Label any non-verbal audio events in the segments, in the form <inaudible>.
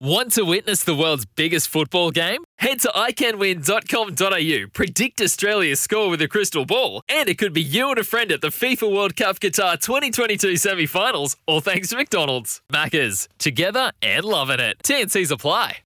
Want to witness the world's biggest football game? Head to iCanWin.com.au, predict Australia's score with a crystal ball, and it could be you and a friend at the FIFA World Cup Qatar 2022 semi finals, all thanks to McDonald's. Maccas, together and loving it. TNC's apply.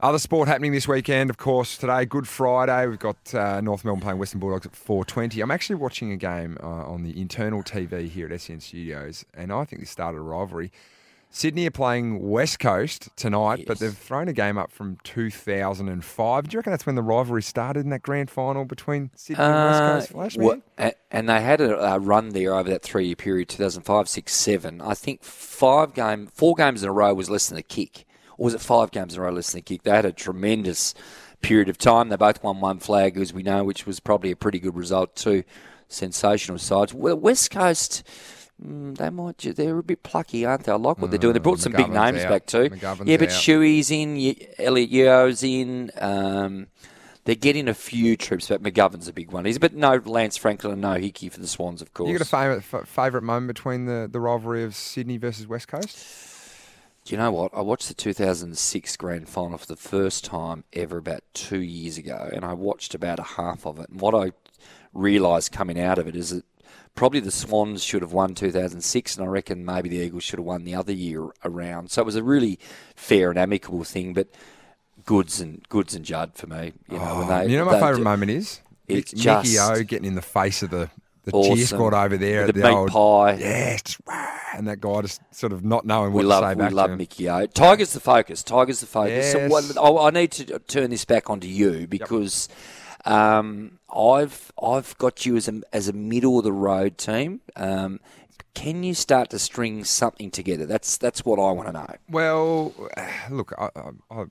Other sport happening this weekend, of course, today, Good Friday. We've got uh, North Melbourne playing Western Bulldogs at 4.20. I'm actually watching a game uh, on the internal TV here at SEN Studios, and I think this started a rivalry. Sydney are playing West Coast tonight, Yes. but they've thrown a game up from 2005. Do you reckon that's when the rivalry started in that grand final between Sydney and West Uh, Coast Flash? wha- man? and they had a, a run there over that three year period 2005, 6, 7. I think five game, four games in a row was less than a kick. Or was it five games in a row less than a kick? They had a tremendous period of time. They both won one flag, as we know, which was probably a pretty good result, too. Sensational sides. West Coast. Mm, they might. They're a bit plucky, aren't they? I like what they're doing. They brought some big names out. back too. McGovern's yeah, but out. Shuey's in. Elliot Yeo's in. Um, they're getting a few troops, but McGovern's a big one. He's but no Lance Franklin and no Hickey for the Swans, of course. You got a favourite, f- favourite moment between the, the rivalry of Sydney versus West Coast? Do you know what? I watched the 2006 grand final for the first time ever about two years ago, and I watched about a half of it. And what I realised coming out of it is that probably the Swans should have won 2006, and I reckon maybe the Eagles should have won the other year around. So it was a really fair and amicable thing, but Goodes and Goodes and Judd for me. You know, Oh, they, you know my favourite moment is? It's Mickey just O getting in the face of the, the cheer squad over there. At the meat old, pie. Yeah, just, and that guy just sort of not knowing what We to love, say we back love to him. Mickey O. Tiger's the focus. Tiger's the focus. So Yes. what, I, I need to turn this back onto you because um, I've I've got you as a as a middle of the road team. Um, can you start to string something together? That's that's what I want to know. Well, <sighs> look, I, I,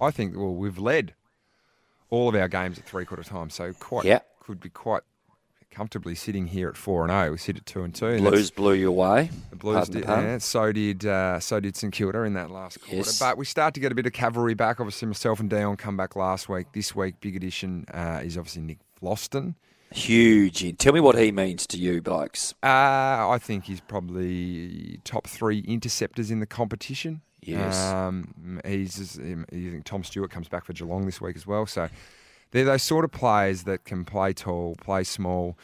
I- think well we've led all of our games at three quarter time, so quite Yeah. could be quite comfortably sitting here at four and zero. We sit at two and two. and Blues blew you away. The Blues did, yeah, so did uh, so did St Kilda in that last quarter. Yes. But we start to get a bit of cavalry back. Obviously, myself and Dion come back last week. This week, big addition uh, is obviously Nick Vlastuin. Huge. Tell me what he means to you, blokes. Uh, I think he's probably top three interceptors in the competition. Yes. Um, he's just, you think Tom Stewart comes back for Geelong this week as well. So they're those sort of players that can play tall, play small.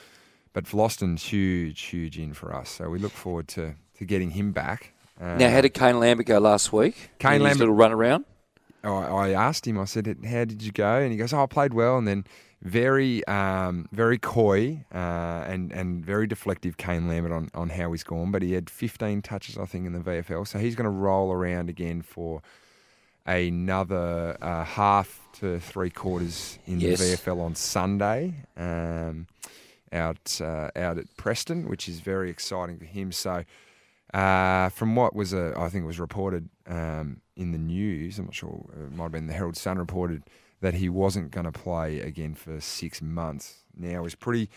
But Vlastuin's huge, huge in for us. So we look forward to, to getting him back. Uh, Now, how did Kane Lambert go last week? Kane Lambert- little run around. I, I asked him, I said, How did you go? And he goes, Oh, I played well. And then very, um, very coy uh, and, and very deflective Kane Lambert on, on how he's gone. But he had 15 touches, I think, in the VFL. So he's going to roll around again for another uh, half to three quarters in Yes. the VFL on Sunday. Um, out uh, out at Preston, which is very exciting for him. So, uh, from what was a, I think it was reported um, in the news. I'm not sure. It might have been the Herald Sun reported that he wasn't going to play again for six months. Now it's pretty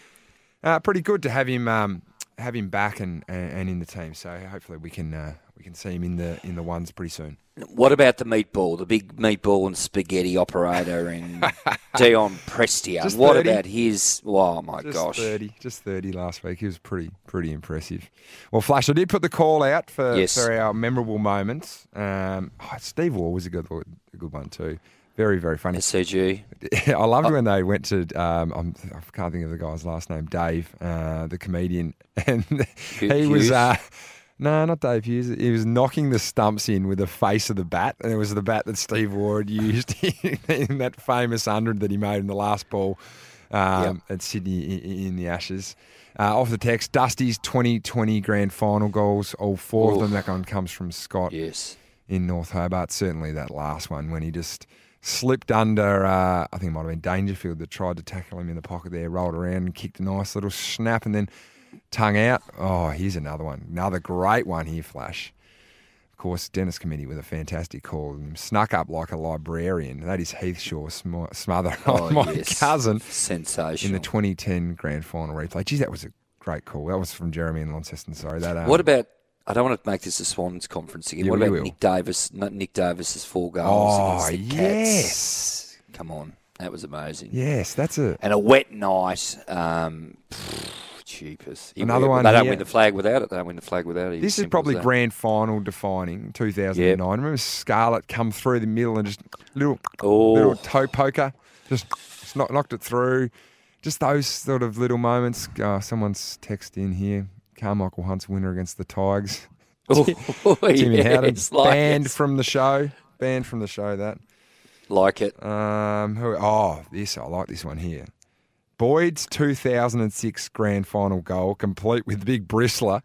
uh, pretty good to have him um, have him back and, and, and in the team. So hopefully we can uh, we can see him in the in the ones pretty soon. What about the meatball, the big meatball and spaghetti operator and <laughs> Dion Prestia? Just What 30? about his? Oh my Just gosh! thirty, just thirty last week. He was pretty, pretty impressive. Well, Flash, I did put the call out for, Yes. for our memorable moments. Um, oh, Steve Waugh was a good, a good one too. Very, very funny. SCG. <laughs> I loved when they went to. Um, I'm, I can't think of the guy's last name. Dave, uh, the comedian, <laughs> and he Hughes? was. Uh, no, not Dave Hughes. He was knocking the stumps in with the face of the bat, and it was the bat that Steve Waugh <laughs> used in that famous hundred that he made in the last ball um, at Sydney in, in the Ashes. Uh, off the text, Dusty's 2020 grand final goals, all four of them. That one comes from Scott Yes. in North Hobart. Certainly that last one when he just slipped under, uh, I think it might have been Dangerfield that tried to tackle him in the pocket there, rolled around and kicked a nice little snap and then tongue out. Oh, here's another one. Another great one here, Flash. Of course, Dennis Cometti with a fantastic call. Snuck up like a librarian. That is Heath Shaw sm- smother Oh, my yes. cousin Sensational. in the 2010 grand final replay. Geez, that was a great call. That was from Jeremy and Launceston. Sorry, that. Um, what about? I don't want to make this a Swans conference again. You what about will. Nick Davis? Nick Davis's four goals Oh, against the yes. Cats. Come on, that was amazing. Yes, that's a. And a wet night. Um, cheapest. Another one They don't here. win the flag without it. They don't win the flag without it. This is probably grand final defining 2009. Remember Scarlett come through the middle and just little Oh. little toe poker, just, just knocked it through. Just those sort of little moments. Oh, someone's text in here. Carmichael Hunt's winner against the Tigers. <laughs> Oh, <laughs> Timmy Howden like banned it. from the show. Banned from the show. That. Like it. Um, who? Oh, this I like this one here. Boyd's 2006 grand final goal, complete with Big Bristler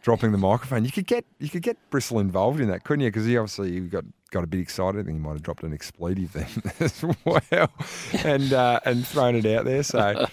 dropping the microphone. You could get you could get Bristol involved in that, couldn't you? Because he obviously he got got a bit excited. I think he might have dropped an expletive then <laughs> as well, and uh, and thrown it out there. So.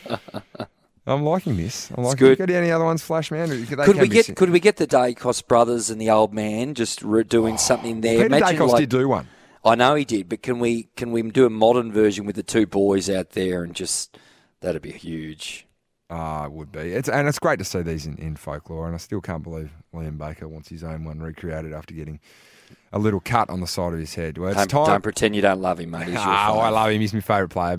I'm liking this. I'm liking good. it. Any other ones, Flash Man? Could we get could we get the Daicos brothers and the old man just re- doing something there? Peter Imagine Daicos like, did do one. I know he did, but can we can we do a modern version with the two boys out there and just that'd be huge. Ah, it would be. It's and it's great to see these in, in folklore, and I still can't believe Liam Baker wants his own one recreated after getting a little cut on the side of his head. Well, it's Don't, time. don't pretend you don't love him, mate. He's oh, I love him. He's my favourite player.